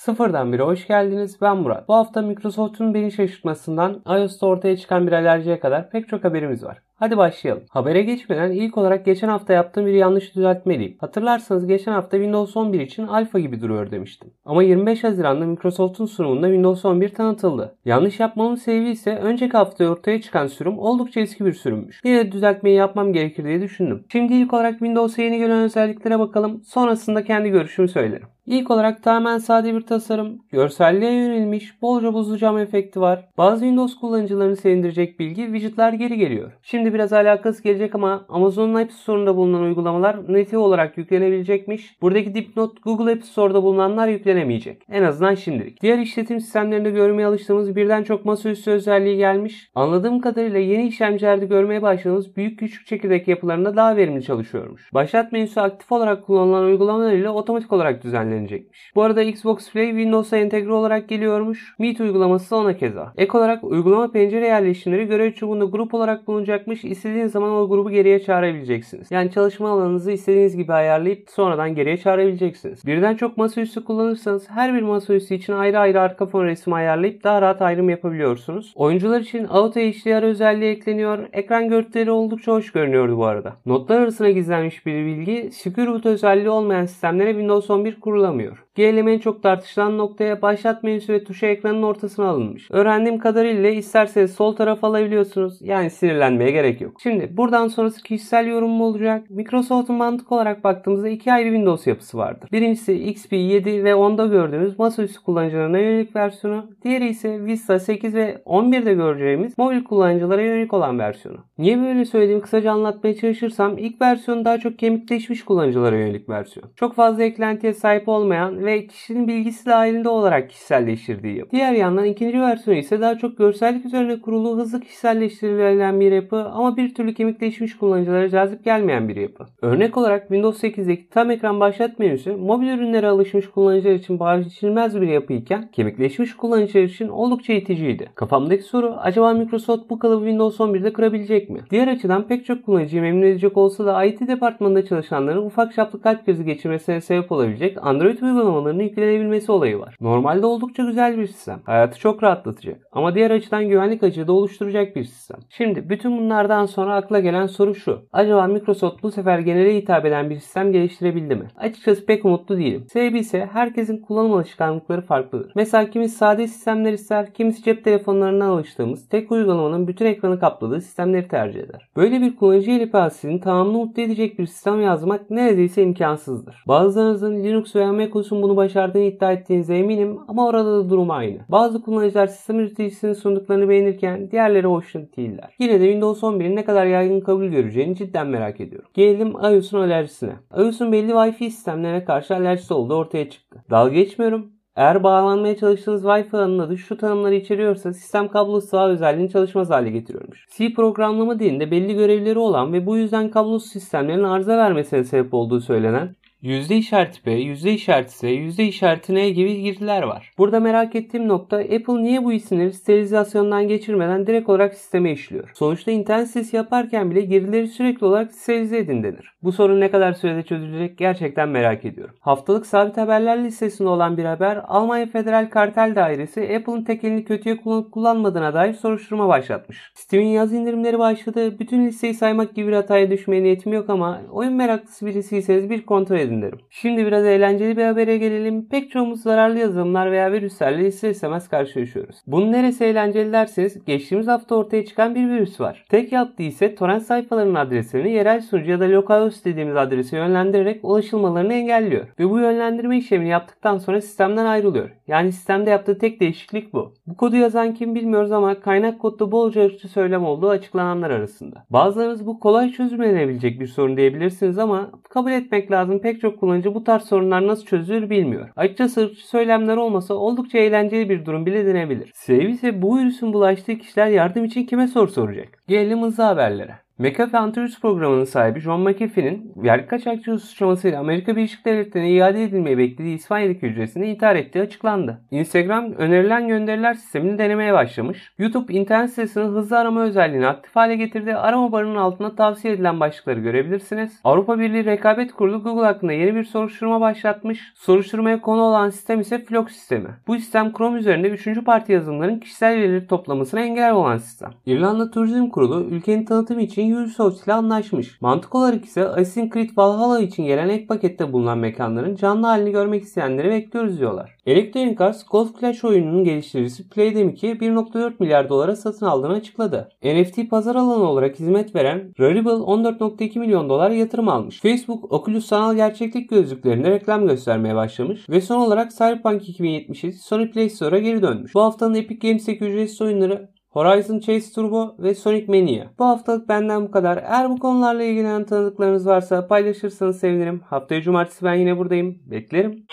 Sıfırdan bire hoş geldiniz. Ben Murat. Bu hafta Microsoft'un beni şaşırtmasından iOS'ta ortaya çıkan bir alerjiye kadar pek çok haberimiz var. Hadi başlayalım. Habere geçmeden ilk olarak geçen hafta yaptığım bir yanlış düzeltmeliyim. Hatırlarsanız geçen hafta Windows 11 için alfa gibi duruyor demiştim. Ama 25 Haziran'da Microsoft'un sunumunda Windows 11 tanıtıldı. Yanlış yapmamın sebebi ise önceki hafta ortaya çıkan sürüm oldukça eski bir sürümmüş. Yine düzeltmeyi yapmam gerekir diye düşündüm. Şimdi ilk olarak Windows'a yeni gelen özelliklere bakalım. Sonrasında kendi görüşümü söylerim. İlk olarak tamamen sade bir tasarım, görselliğe yönelmiş, bolca buzlu cam efekti var. Bazı Windows kullanıcılarını sevindirecek bilgi, widgetler geri geliyor. Şimdi biraz alakası gelecek ama Amazon'un App Store'unda bulunan uygulamalar native olarak yüklenebilecekmiş. Buradaki dipnot Google App Store'da bulunanlar yüklenemeyecek. En azından şimdilik. Diğer işletim sistemlerinde görmeye alıştığımız birden çok masaüstü özelliği gelmiş. Anladığım kadarıyla yeni işlemcilerde görmeye başladığımız büyük küçük çekirdek yapılarında daha verimli çalışıyormuş. Başlat menüsü aktif olarak kullanılan uygulamalar ile otomatik olarak düzenlenecek yüklenecekmiş. Bu arada Xbox Play Windows'a entegre olarak geliyormuş. Meet uygulaması da ona keza. Ek olarak uygulama pencere yerleşimleri görev çubuğunda grup olarak bulunacakmış. İstediğiniz zaman o grubu geriye çağırabileceksiniz. Yani çalışma alanınızı istediğiniz gibi ayarlayıp sonradan geriye çağırabileceksiniz. Birden çok masaüstü kullanırsanız her bir masaüstü için ayrı ayrı arka fon resmi ayarlayıp daha rahat ayrım yapabiliyorsunuz. Oyuncular için Auto HDR özelliği ekleniyor. Ekran görüntüleri oldukça hoş görünüyordu bu arada. Notlar arasına gizlenmiş bir bilgi, Secure Boot özelliği olmayan sistemlere Windows 11 kurulamıyor kullanılamıyor. Gelelim en çok tartışılan noktaya başlat menüsü ve tuşa ekranın ortasına alınmış. Öğrendiğim kadarıyla isterseniz sol tarafa alabiliyorsunuz. Yani sinirlenmeye gerek yok. Şimdi buradan sonrası kişisel yorum mu olacak? Microsoft'un mantık olarak baktığımızda iki ayrı Windows yapısı vardır. Birincisi XP 7 ve 10'da gördüğümüz masaüstü kullanıcılarına yönelik versiyonu. Diğeri ise Vista 8 ve 11'de göreceğimiz mobil kullanıcılara yönelik olan versiyonu. Niye böyle söylediğimi kısaca anlatmaya çalışırsam ilk versiyon daha çok kemikleşmiş kullanıcılara yönelik versiyon. Çok fazla eklentiye sahip olmayan ve kişinin bilgisi dahilinde olarak kişiselleştirdiği. Diğer yandan ikinci versiyonu ise daha çok görsellik üzerine kurulu hızlı kişiselleştirilen bir yapı ama bir türlü kemikleşmiş kullanıcılara cazip gelmeyen bir yapı. Örnek olarak Windows 8'deki tam ekran başlat menüsü mobil ürünlere alışmış kullanıcılar için vazgeçilmez bir yapı iken kemikleşmiş kullanıcılar için oldukça iticiydi. Kafamdaki soru acaba Microsoft bu kalıbı Windows 11'de kırabilecek mi? Diğer açıdan pek çok kullanıcıyı memnun edecek olsa da IT departmanında çalışanların ufak çaplı kalp krizi geçirmesine sebep olabilecek Android uygulamalarının yüklenebilmesi olayı var. Normalde oldukça güzel bir sistem. Hayatı çok rahatlatacak. Ama diğer açıdan güvenlik açığı da oluşturacak bir sistem. Şimdi bütün bunlardan sonra akla gelen soru şu. Acaba Microsoft bu sefer genele hitap eden bir sistem geliştirebildi mi? Açıkçası pek umutlu değilim. Sebebi ise herkesin kullanım alışkanlıkları farklıdır. Mesela kimisi sade sistemler ister, kimisi cep telefonlarından alıştığımız tek uygulamanın bütün ekranı kapladığı sistemleri tercih eder. Böyle bir kullanıcı elipasinin tamamını mutlu edecek bir sistem yazmak neredeyse imkansızdır. Bazılarınızın Linux veya bunu başardığını iddia ettiğinize eminim ama orada da durum aynı. Bazı kullanıcılar sistem üreticisinin sunduklarını beğenirken diğerleri hoşnut değiller. Yine de Windows 11'in ne kadar yaygın kabul göreceğini cidden merak ediyorum. Gelelim iOS'un alerjisine. iOS'un belli Wi-Fi sistemlerine karşı alerjisi olduğu ortaya çıktı. Dalga geçmiyorum. Eğer bağlanmaya çalıştığınız Wi-Fi alanın adı şu tanımları içeriyorsa sistem kablosuz ağ özelliğini çalışmaz hale getiriyormuş. C programlama dilinde belli görevleri olan ve bu yüzden kablosuz sistemlerin arıza vermesine sebep olduğu söylenen Yüzde işareti P, yüzde işareti S, yüzde işareti N gibi girdiler var. Burada merak ettiğim nokta Apple niye bu isimleri sterilizasyondan geçirmeden direkt olarak sisteme işliyor? Sonuçta internet sitesi yaparken bile girdileri sürekli olarak sterilize edin denir. Bu sorun ne kadar sürede çözülecek gerçekten merak ediyorum. Haftalık sabit haberler listesinde olan bir haber Almanya Federal Kartel Dairesi Apple'ın tekelini kötüye kullanıp kullanmadığına dair soruşturma başlatmış. Steam'in yaz indirimleri başladı. Bütün listeyi saymak gibi bir hataya düşmeye niyetim yok ama oyun meraklısı birisiyseniz bir kontrol edin edin derim. Şimdi biraz eğlenceli bir habere gelelim. Pek çoğumuz zararlı yazılımlar veya virüslerle ister istemez karşılaşıyoruz. Bunun neresi eğlenceli derseniz geçtiğimiz hafta ortaya çıkan bir virüs var. Tek yaptığı ise torrent sayfalarının adreslerini yerel sunucu ya da localhost dediğimiz adrese yönlendirerek ulaşılmalarını engelliyor. Ve bu yönlendirme işlemini yaptıktan sonra sistemden ayrılıyor. Yani sistemde yaptığı tek değişiklik bu. Bu kodu yazan kim bilmiyoruz ama kaynak kodda bolca ırkçı söylem olduğu açıklananlar arasında. Bazılarınız bu kolay çözümlenebilecek bir sorun diyebilirsiniz ama kabul etmek lazım pek çok kullanıcı bu tarz sorunlar nasıl çözülür bilmiyor. Açıkçası ırkçı söylemler olmasa oldukça eğlenceli bir durum bile denebilir. Sebebi ise bu virüsün bulaştığı kişiler yardım için kime soru soracak? Gelelim hızlı haberlere. McAfee antivirüs programının sahibi John McAfee'nin vergi kaçakçılığı suçlamasıyla Amerika Birleşik Devletleri'ne iade edilmeyi beklediği İspanya'daki hücresini intihar ettiği açıklandı. Instagram önerilen gönderiler sistemini denemeye başlamış. YouTube internet sitesinin hızlı arama özelliğini aktif hale getirdi. Arama barının altında tavsiye edilen başlıkları görebilirsiniz. Avrupa Birliği Rekabet Kurulu Google hakkında yeni bir soruşturma başlatmış. Soruşturmaya konu olan sistem ise Flock sistemi. Bu sistem Chrome üzerinde 3. parti yazılımların kişisel verileri toplamasına engel olan sistem. İrlanda Turizm Kurulu ülkenin tanıtımı için Ubisoft ile anlaşmış. Mantık olarak ise Assassin's Creed Valhalla için gelen ek pakette bulunan mekanların canlı halini görmek isteyenleri bekliyoruz diyorlar. Electronic Arts Golf Clash oyununun geliştiricisi Playdemic'i 1.4 milyar dolara satın aldığını açıkladı. NFT pazar alanı olarak hizmet veren Rarible 14.2 milyon dolar yatırım almış. Facebook Oculus sanal gerçeklik gözlüklerinde reklam göstermeye başlamış ve son olarak Cyberpunk 2077 Sony Play Store'a geri dönmüş. Bu haftanın Epic Games'teki ücretsiz oyunları Horizon Chase Turbo ve Sonic Mania. Bu haftalık benden bu kadar. Eğer bu konularla ilgilenen tanıdıklarınız varsa paylaşırsanız sevinirim. Haftaya cumartesi ben yine buradayım. Beklerim.